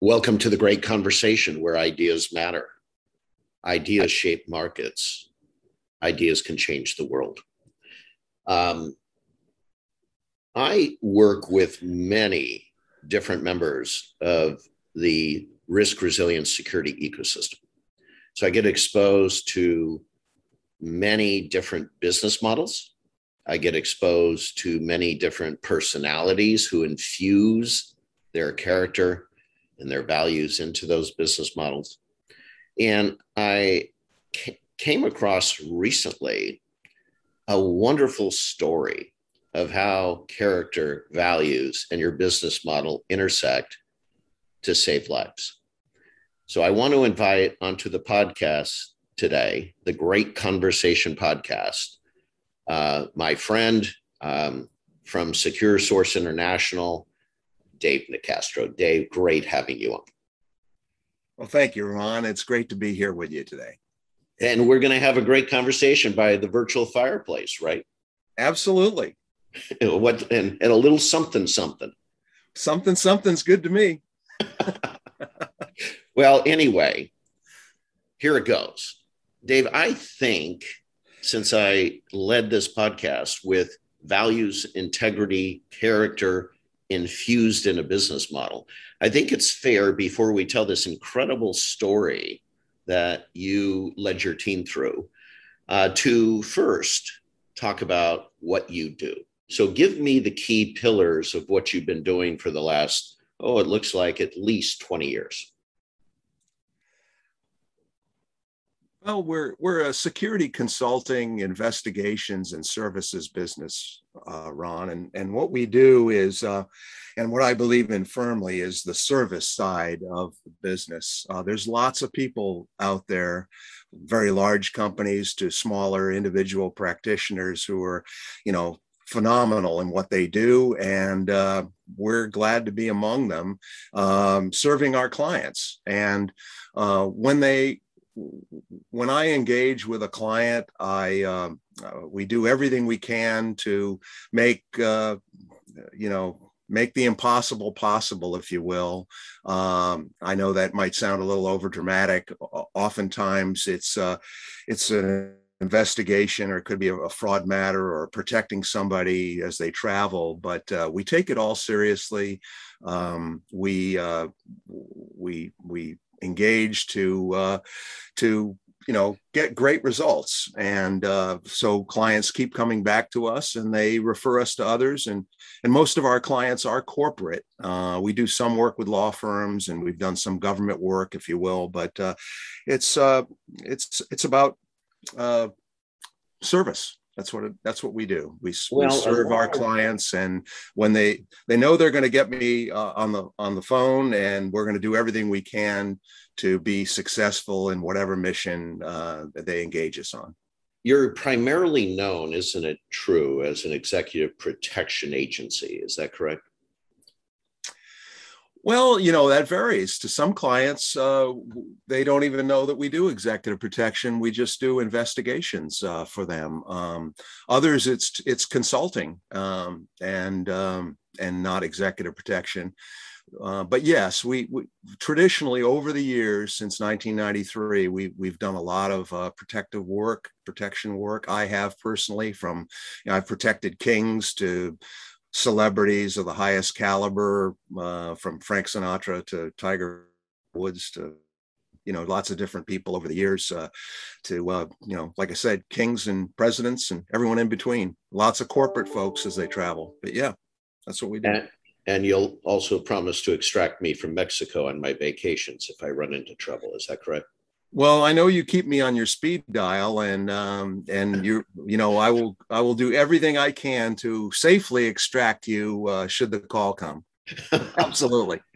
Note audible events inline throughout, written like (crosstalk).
Welcome to the great conversation where ideas matter. Ideas shape markets. Ideas can change the world. Um, I work with many different members of the risk resilience security ecosystem. So I get exposed to many different business models. I get exposed to many different personalities who infuse their character and their values into those business models. And I came across recently a wonderful story of how character, values, and your business model intersect to save lives. So I want to invite onto the podcast today, the Great Conversation podcast, uh, my friend um, from Secure Source International, Dave Nicastro. Dave, great having you on. Well, thank you, Ron. It's great to be here with you today. And we're going to have a great conversation by the virtual fireplace, right? Absolutely. (laughs) what and, and a little something something. Something something's good to me. (laughs) well, anyway, here it goes. Dave, I think since I led this podcast with values, integrity, character, infused in a business model. I think it's fair before we tell this incredible story that you led your team through uh, to first talk about what you do. So, give me the key pillars of what you've been doing for the last, oh, it looks like at least 20 years. Well, we're we're a security consulting, investigations, and services business, uh, Ron, and and what we do is, uh, and what I believe in firmly is the service side of the business. Uh, there's lots of people out there, very large companies to smaller individual practitioners who are, you know, phenomenal in what they do, and uh, we're glad to be among them, um, serving our clients. And uh, when they when I engage with a client, I um, uh, we do everything we can to make uh, you know make the impossible possible, if you will. Um, I know that might sound a little over dramatic. Oftentimes, it's uh, it's an investigation or it could be a, fraud matter or protecting somebody as they travel but uh, we take it all seriously um, we uh, we we engaged to uh, to you know get great results. And uh, so clients keep coming back to us and they refer us to others. And and most of our clients are corporate. Uh, we do some work with law firms and we've done some government work if you will. But uh, it's uh, it's it's about uh, service that's what that's what we do. We, well, we serve our clients, and when they they know they're going to get me uh, on the on the phone, and we're going to do everything we can to be successful in whatever mission uh, they engage us on. You're primarily known, isn't it true, as an executive protection agency? Is that correct? Well, you know, that varies. To some clients, uh, they don't even know that we do executive protection. We just do investigations uh, for them. Um, others, it's it's consulting um, and um, and not executive protection. Uh, but yes, we, we, traditionally over the years since 1993, we we've done a lot of uh, protective work, protection work. I have personally, from you know, I've protected kings to celebrities of the highest caliber, uh, from Frank Sinatra to Tiger Woods to you know lots of different people over the years uh, to uh, you know like i said kings and presidents and everyone in between. Lots of corporate folks as they travel. But yeah that's what we do. And, and you'll also promise to extract me from mexico on my vacations if i run into trouble. Is that correct well, I know you keep me on your speed dial, and um, and (laughs) you you know I will I will do everything I can to safely extract you uh, should the call come. Absolutely. (laughs)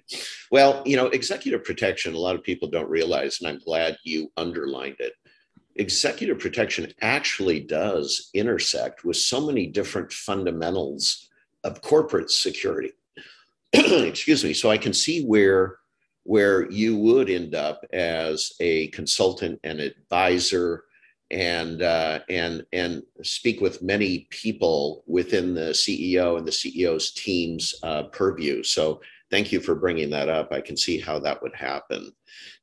Well, you know, executive protection. A lot of people don't realize, and I'm glad you underlined it. Executive protection actually does intersect with so many different fundamentals of corporate security. (clears throat) Excuse me. So I can see where where you would end up as a consultant and advisor and uh, and and speak with many people within the CEO and the CEO's team's uh, purview. So thank you for bringing that up. I can see how that would happen.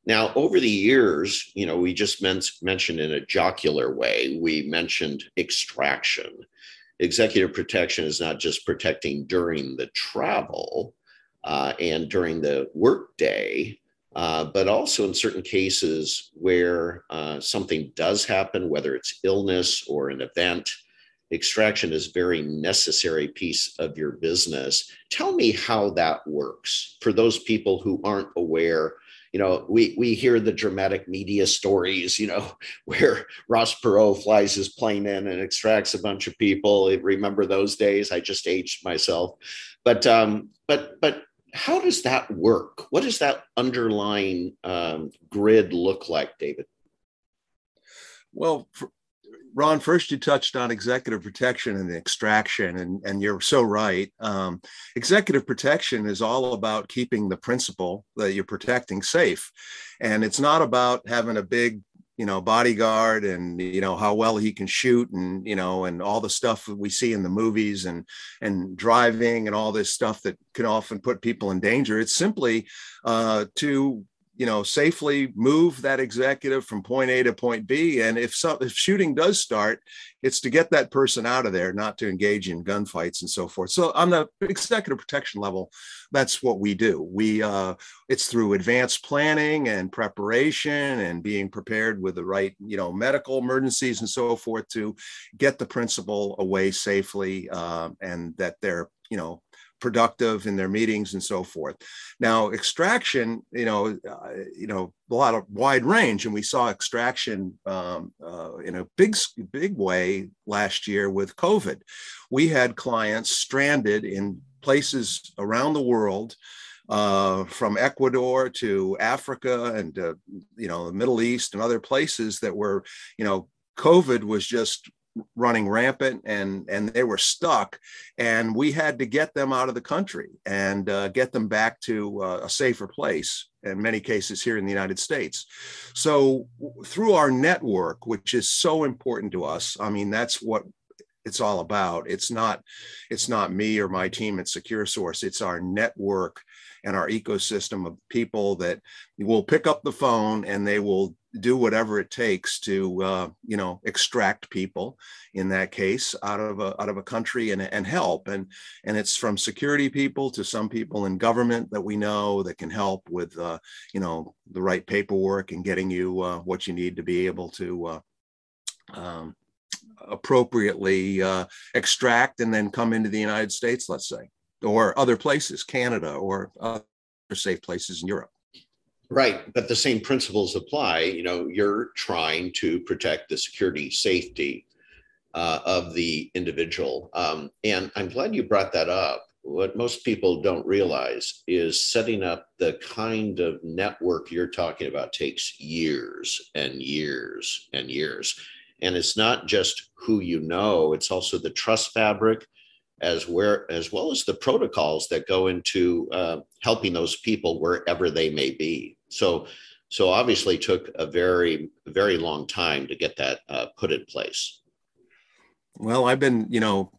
Now, over the years, you know, we just men- mentioned in a jocular way, we mentioned extraction. Executive protection is not just protecting during the travel uh, and during the workday, uh, but also in certain cases where uh, something does happen, whether it's illness or an event, extraction is very necessary piece of your business. Tell me how that works for those people who aren't aware. You know, we we hear the dramatic media stories, you know, (laughs) where Ross Perot flies his plane in and extracts a bunch of people. Remember those days? I just aged myself. But um, but but how does that work? What does that underlying um, grid look like, David? Well, for, Ron, first you touched on executive protection and extraction, and, and you're so right. Um, executive protection is all about keeping the principal that you're protecting safe. And it's not about having a big you know bodyguard and you know how well he can shoot and you know and all the stuff that we see in the movies and and driving and all this stuff that can often put people in danger. It's simply uh, to you know safely move that executive from point A to point B. And if some if shooting does start, it's to get that person out of there, not to engage in gunfights and so forth. So on the executive protection level, that's what we do. We uh, it's through advanced planning and preparation and being prepared with the right you know medical emergencies and so forth to get the principal away safely uh, and that they're you know productive in their meetings and so forth. Now, extraction, you know, uh, you know, a lot of wide range, and we saw extraction um, uh, in a big, big way last year with COVID. We had clients stranded in places around the world. Uh, from Ecuador to Africa and you know the Middle East and other places that were you know COVID was just running rampant and and they were stuck and we had to get them out of the country and uh, get them back to uh, a safer place in many cases here in the united states. So through our network which is so important to us i mean that's what it's all about. It's not it's not me or my team at secure source. It's our network and our ecosystem of people that will pick up the phone and they will do whatever it takes to uh, you know extract people in that case out of a out of a country and, and help. And and it's from security people to some people in government that we know that can help with uh, you know the right paperwork and getting you uh, what you need to be able to uh, um, appropriately uh, extract and then come into the United States let's say or other places Canada or other safe places in Europe Right, but the same principles apply. You know, you're trying to protect the security, safety uh, of the individual, um, and I'm glad you brought that up. What most people don't realize is setting up the kind of network you're talking about takes years and years and years, and it's not just who you know; it's also the trust fabric as where as well as the protocols that go into uh, helping those people wherever they may be. So so obviously took a very very long time to get that uh, put in place. Well, I've been you know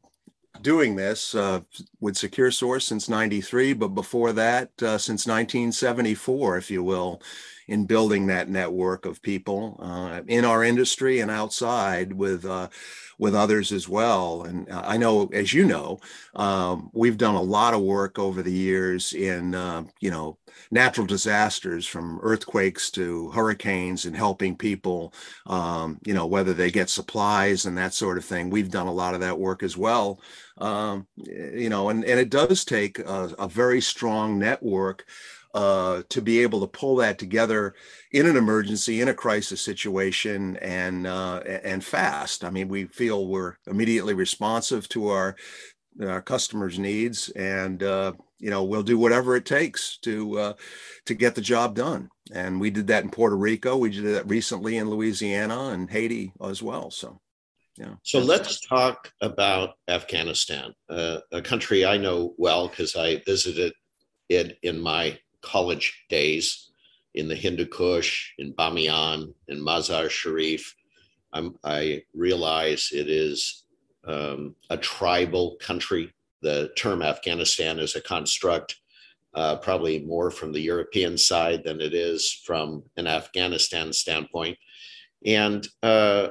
doing this uh, with Secure Source since '93, but before that, uh, since 1974, if you will, in building that network of people uh, in our industry and outside with uh, with others as well. And uh, I know, as you know, um, we've done a lot of work over the years in uh, you know natural disasters from earthquakes to hurricanes and helping people, um, you know, whether they get supplies and that sort of thing. We've done a lot of that work as well. Um, you know, and, and it does take a, a very strong network uh, to be able to pull that together in an emergency, in a crisis situation, and uh, and fast. I mean, we feel we're immediately responsive to our our customers' needs, and uh, you know we'll do whatever it takes to uh, to get the job done. And we did that in Puerto Rico. We did that recently in Louisiana and Haiti as well. So. Yeah. So let's talk about Afghanistan, uh, a country I know well because I visited it in my college days in the Hindu Kush, in Bamiyan, in Mazar Sharif. I'm, i realize it is um, a tribal country. The term Afghanistan is a construct uh, probably more from the European side than it is from an Afghanistan standpoint. And uh,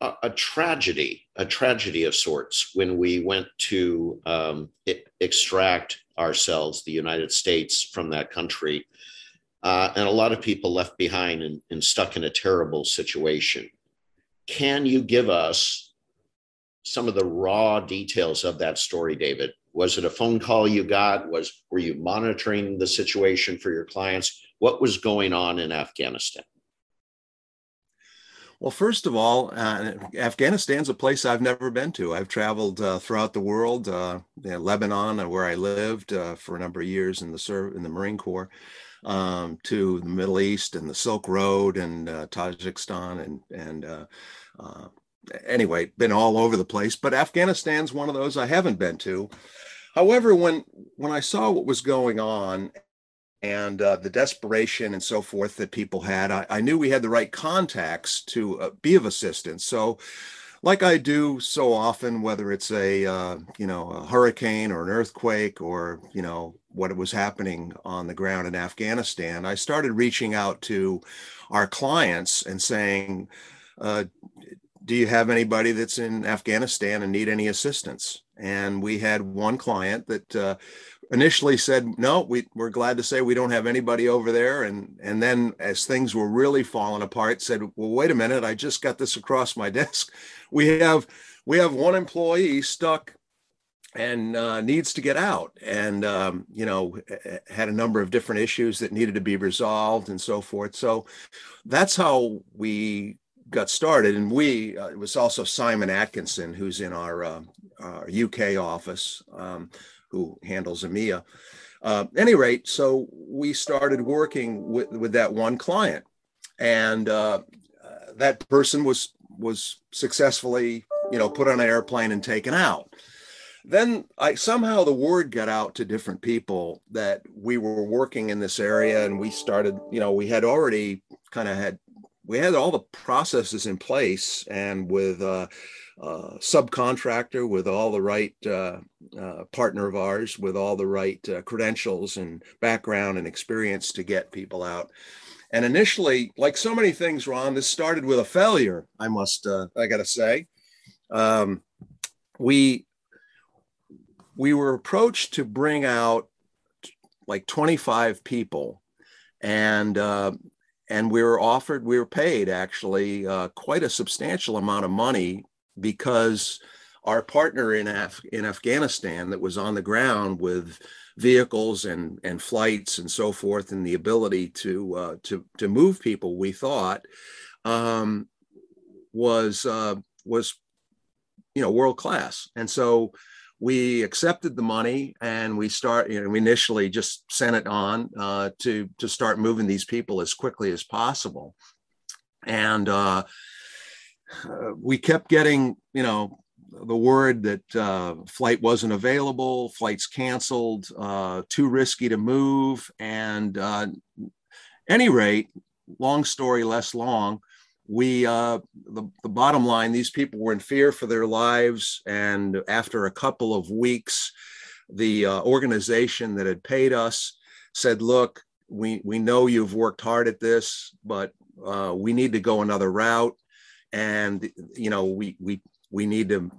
a, tragedy, a tragedy of sorts, when we went to um, extract ourselves, the United States, from that country. Uh, and a lot of people left behind and, and stuck in a terrible situation. Can you give us some of the raw details of that story, David? Was it a phone call you got? Was were you monitoring the situation for your clients? What was going on in Afghanistan? Well, first of all, uh, Afghanistan's a place I've never been to. I've traveled uh, throughout the world, uh, you know, Lebanon, uh, where I lived uh, for a number of years in the serv- in the Marine Corps, um, to the Middle East and the Silk Road and uh, Tajikistan and and anyway, been all over the place. But Afghanistan's one of those I haven't been to. However, when when I saw what was going on and uh, the desperation and so forth that people had, I, I knew we had the right contacts to uh, be of assistance. So, like I do so often, whether it's a uh, you know a hurricane or an earthquake or you know what was happening on the ground in Afghanistan, I started reaching out to our clients and saying, uh, "Do you have anybody that's in Afghanistan and need any assistance?" And we had one client that uh, initially said, no, we, we're glad to say we don't have anybody over there. And, and then as things were really falling apart, said, well, wait a minute, I just got this across my (laughs) desk. We have, we have one employee stuck and uh, needs to get out and um, you know had a number of different issues that needed to be resolved and so forth so that's how we got started and we uh, it was also simon atkinson who's in our, uh, our uk office um, who handles EMEA. Uh, any rate, so we started working with, with that one client, and uh, that person was was successfully, you know, put on an airplane and taken out. Then I somehow the word got out to different people that we were working in this area, and we started, you know, we had already kind of had we had all the processes in place, and with a, uh, subcontractor with all the right uh, uh, partner of ours with all the right uh, credentials and background and experience to get people out. And initially, like so many things, Ron, this started with a failure. I must, uh, I got to say, um, we we were approached to bring out like 25 people, and uh, and we were offered, we were paid actually quite a substantial amount of money because our partner in Af- in Afghanistan that was on the ground with vehicles and and flights and so forth and the ability to uh, to to move people we thought um, was uh, was you know world class and so we accepted the money and we start you know we initially just sent it on uh, to to start moving these people as quickly as possible. And uh, uh, we kept getting, you know, the word that uh, flight wasn't available, flights canceled, uh, too risky to move. And uh, any rate, long story less long, we uh, the, the bottom line, these people were in fear for their lives. And after a couple of weeks, the uh, organization that had paid us said, look, we, we know you've worked hard at this, but uh, we need to go another route and you know we we we need to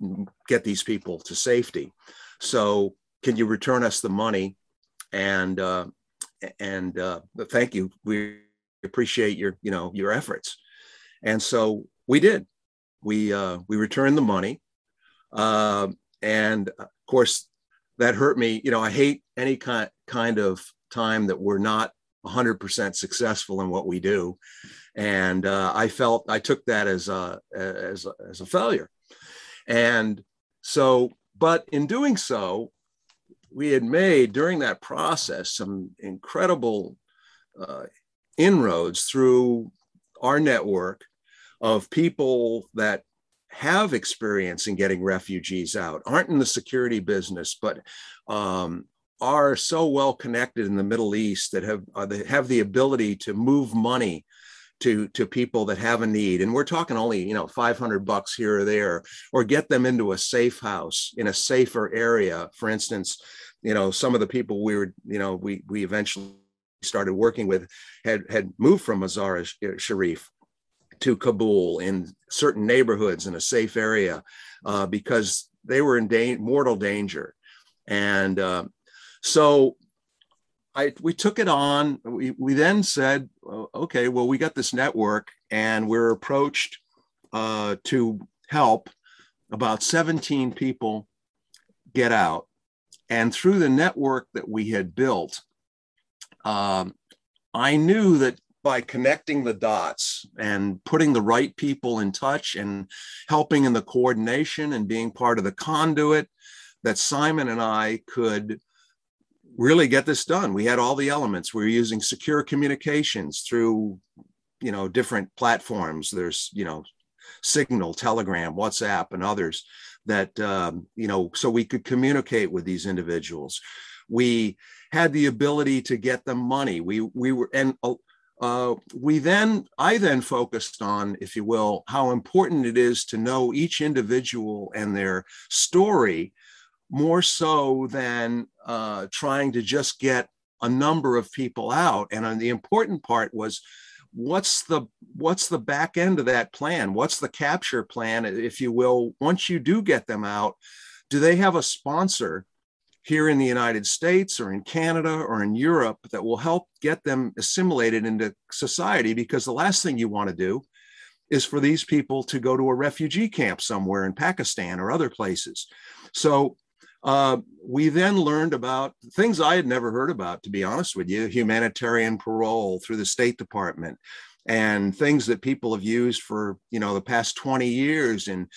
get these people to safety. So can you return us the money? And uh, and uh, thank you. We appreciate your you know your efforts. And so we did. We uh, we returned the money. Uh, and of course that hurt me. You know i hate any kind kind of time that we're not 100% successful in what we do. And uh, I felt I took that as a as as a failure, and so but in doing so, we had made during that process some incredible uh, inroads through our network of people that have experience in getting refugees out, aren't in the security business, but um, are so well connected in the Middle East that have uh, have the ability to move money to to people that have a need and we're talking only you know 500 bucks here or there or get them into a safe house in a safer area for instance you know, some of the people we were, you know, we we eventually started working with had had moved from Mazar Sharif to Kabul in certain neighborhoods in a safe area uh, because they were in da- mortal danger. And uh, so I, we took it on. We, we then said, okay, well, we got this network and we're approached uh, to help about 17 people get out. And through the network that we had built, um, I knew that by connecting the dots and putting the right people in touch and helping in the coordination and being part of the conduit, that Simon and I could really get this done. We had all the elements. We were using secure communications through, you know, different platforms. There's, you know, Signal, Telegram, WhatsApp, and others that, um, you know, so we could communicate with these individuals. We had the ability to get them money. We we were and. Uh, we then, I then focused on, if you will, how important it is to know each individual and their story more so than uh, trying to just get a number of people out. And uh, the important part was what's the what's the back end of that plan? What's the capture plan if you will? Once you do get them out do they have a sponsor here in the united states or in canada or in europe that will help get them assimilated into society? Because the last thing you want to do is for these people to go to a refugee camp somewhere in pakistan or other places. So uh, we then learned about things I had never heard about, to be honest with you humanitarian parole through the State Department and things that people have used for you know the past 20 years in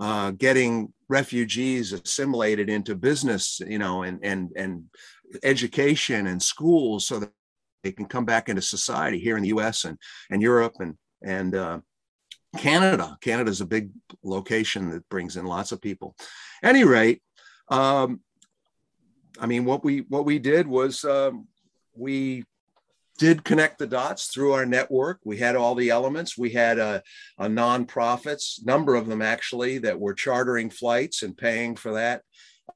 uh, getting refugees assimilated into business you know and and and education and schools so that they can come back into society here in the us and and europe and and uh, canada. Canada is a big location that brings in lots of people. Any rate um, I mean, what we what we did was um, we did connect the dots through our network. We had all the elements. We had a, a nonprofits, number of them actually, that were chartering flights and paying for that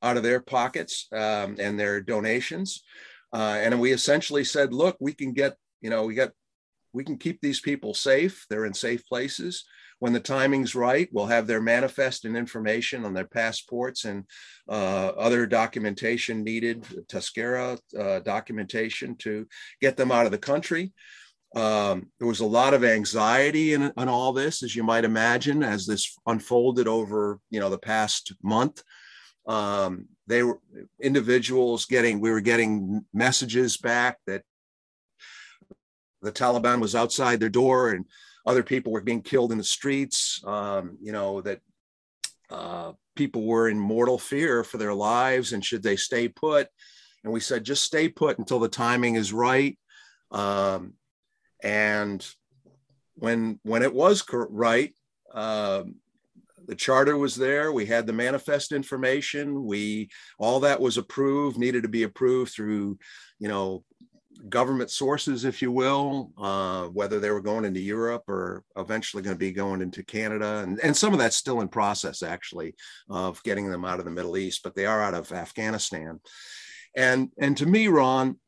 out of their pockets um, and their donations. Uh, and we essentially said, look, we can get, you know, we got, we can keep these people safe. They're in safe places when the timing's right, we'll have their manifest and information on their passports and uh, other documentation needed, Tazkira uh, documentation to get them out of the country. Um, there was a lot of anxiety in, in all this, as you might imagine, as this unfolded over you know the past month. Um, they were individuals getting we were getting messages back that the Taliban was outside their door and other people were being killed in the streets, um, you know, that uh, people were in mortal fear for their lives and should they stay put. And we said, just stay put until the timing is right. Um, and when when it was right, um, the charter was there. We had the manifest information. We all that was approved, needed to be approved through, you know, government sources, if you will, uh, whether they were going into Europe or eventually going to be going into Canada. And, and some of that's still in process, actually, of getting them out of the Middle East, but they are out of Afghanistan. And, and to me, Ron,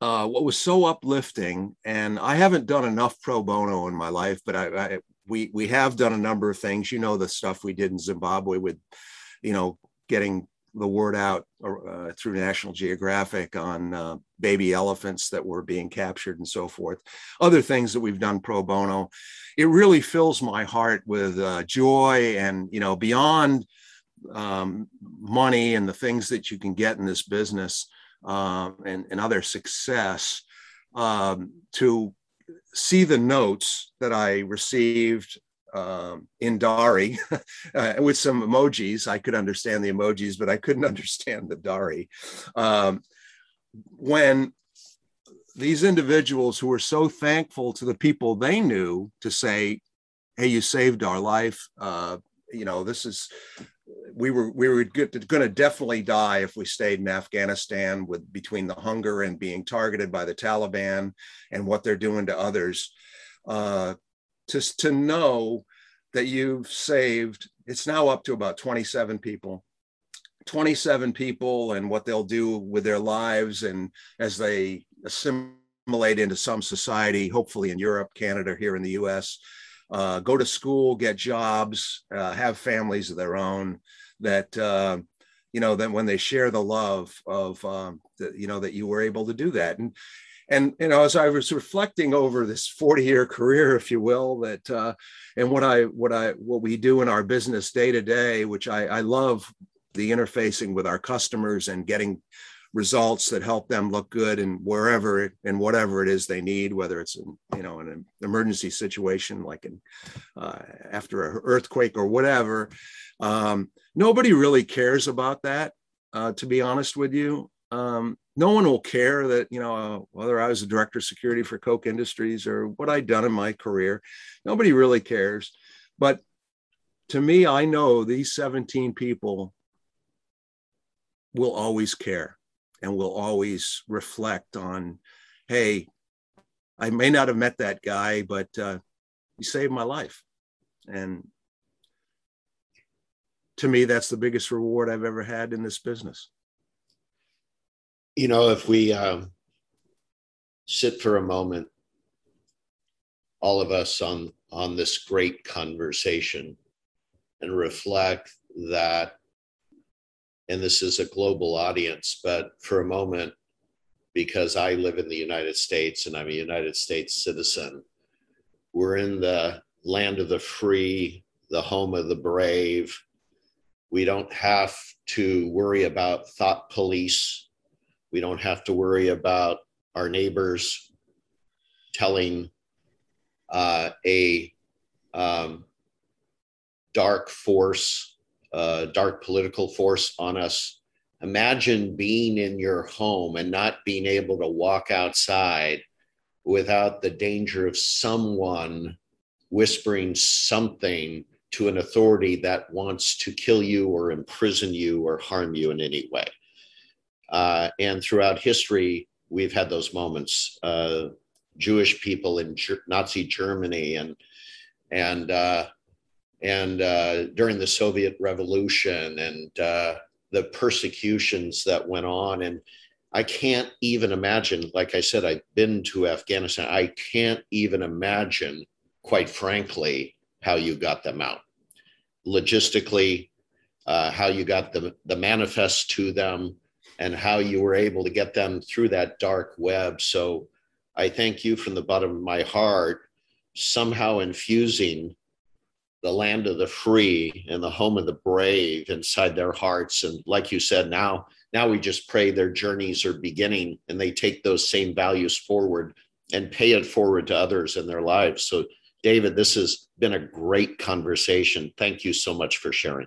uh, what was so uplifting, and I haven't done enough pro bono in my life, but I, I we we have done a number of things. You know the stuff we did in Zimbabwe with, you know, getting the word out uh, through National Geographic on uh, baby elephants that were being captured and so forth. Other things that we've done pro bono. It really fills my heart with uh, joy and you know beyond um, money and the things that you can get in this business um, and, and other success um, to see the notes that I received um, in Dari (laughs) uh, with some emojis. I could understand the emojis, but I couldn't (laughs) understand the Dari. Um, when these individuals who were so thankful to the people they knew to say, "Hey, you saved our life," uh, you know, this is we were we were going to definitely die if we stayed in Afghanistan with between the hunger and being targeted by the Taliban and what they're doing to others. Uh, to, to know that you've saved, it's now up to about 27 people, 27 people and what they'll do with their lives and as they assimilate into some society, hopefully in Europe, Canada, here in the US, uh, go to school, get jobs, uh, have families of their own that, uh, you know, that when they share the love of, um, you know, that you were able to do that. And, and you know as i was reflecting over this 40 year career if you will that uh, and what i what i what we do in our business day to day which i i love the interfacing with our customers and getting results that help them look good and wherever and whatever it is they need, whether it's in, you know an emergency situation like in uh, after an earthquake or whatever. Um, nobody really cares about that, uh, to be honest with you. Um, no one will care that you know whether I was a director of security for Koch Industries or what I'd done in my career. Nobody really cares, but to me, I know these 17 people will always care and will always reflect on, hey, I may not have met that guy, but uh, he saved my life. And to me, that's the biggest reward I've ever had in this business. You know, if we um, sit for a moment, all of us on on this great conversation, and reflect that and this is a global audience, but for a moment, because I live in the United States and I'm a United States citizen, we're in the land of the free, the home of the brave. We don't have to worry about thought police. We don't have to worry about our neighbors telling uh, a um, dark force uh, dark political force on us. Imagine being in your home and not being able to walk outside without the danger of someone whispering something to an authority that wants to kill you or imprison you or harm you in any way. Uh, and throughout history, we've had those moments. Uh, Jewish people in G- Nazi Germany and and uh, and uh, during the Soviet Revolution and uh, the persecutions that went on. And I can't even imagine, like I said, I've been to Afghanistan. I can't even imagine, quite frankly, how you got them out. Logistically, uh, how you got the, the manifest to them, and how you were able to get them through that dark web. So I thank you from the bottom of my heart, somehow infusing the land of the free and the home of the brave inside their hearts. And like you said, now now we just pray their journeys are beginning and they take those same values forward and pay it forward to others in their lives. So David, this has been a great conversation. Thank you so much for sharing.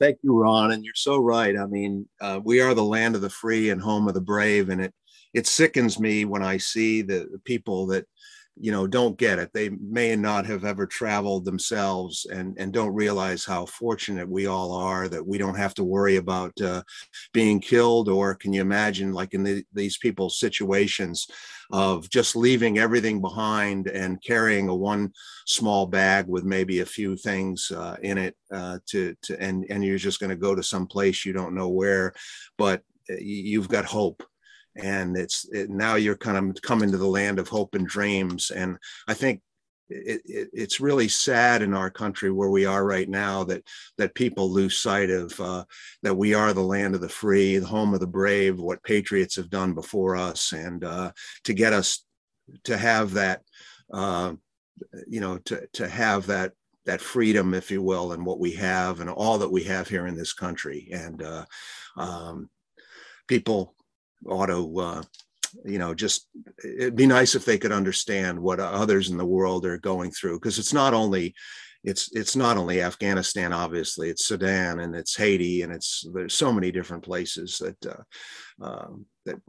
Thank you, Ron. And you're so right. I mean, uh, we are the land of the free and home of the brave, and it it sickens me when I see the, the people that you know don't get it. They may not have ever traveled themselves and and don't realize how fortunate we all are that we don't have to worry about uh, being killed or can you imagine like in the, these people's situations of just leaving everything behind and carrying a one small bag with maybe a few things uh, in it uh, to to and and you're just going to go to some place you don't know where but uh, you've got hope and it's it, now you're kind of coming to the land of hope and dreams. And i think it, it, it's really sad in our country where we are right now that that people lose sight of uh, that we are the land of the free, the home of the brave, what patriots have done before us, and uh, to get us to have that, uh, you know, to to have that that freedom, if you will, and what we have and all that we have here in this country, and uh, um, people ought to uh, you know just it'd be nice if they could understand what others in the world are going through because it's not only it's it's not only afghanistan obviously it's sudan and it's haiti and it's there's so many different places that uh, uh, that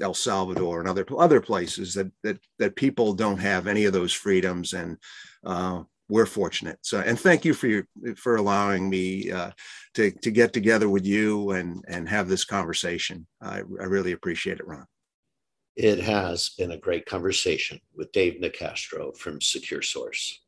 el salvador and other other places that that that people don't have any of those freedoms and uh, we're fortunate. So, and thank you for your for allowing me uh, to to get together with you and and have this conversation. I, I really appreciate it, Ron. It has been a great conversation with Dave Nicastro from Secure Source.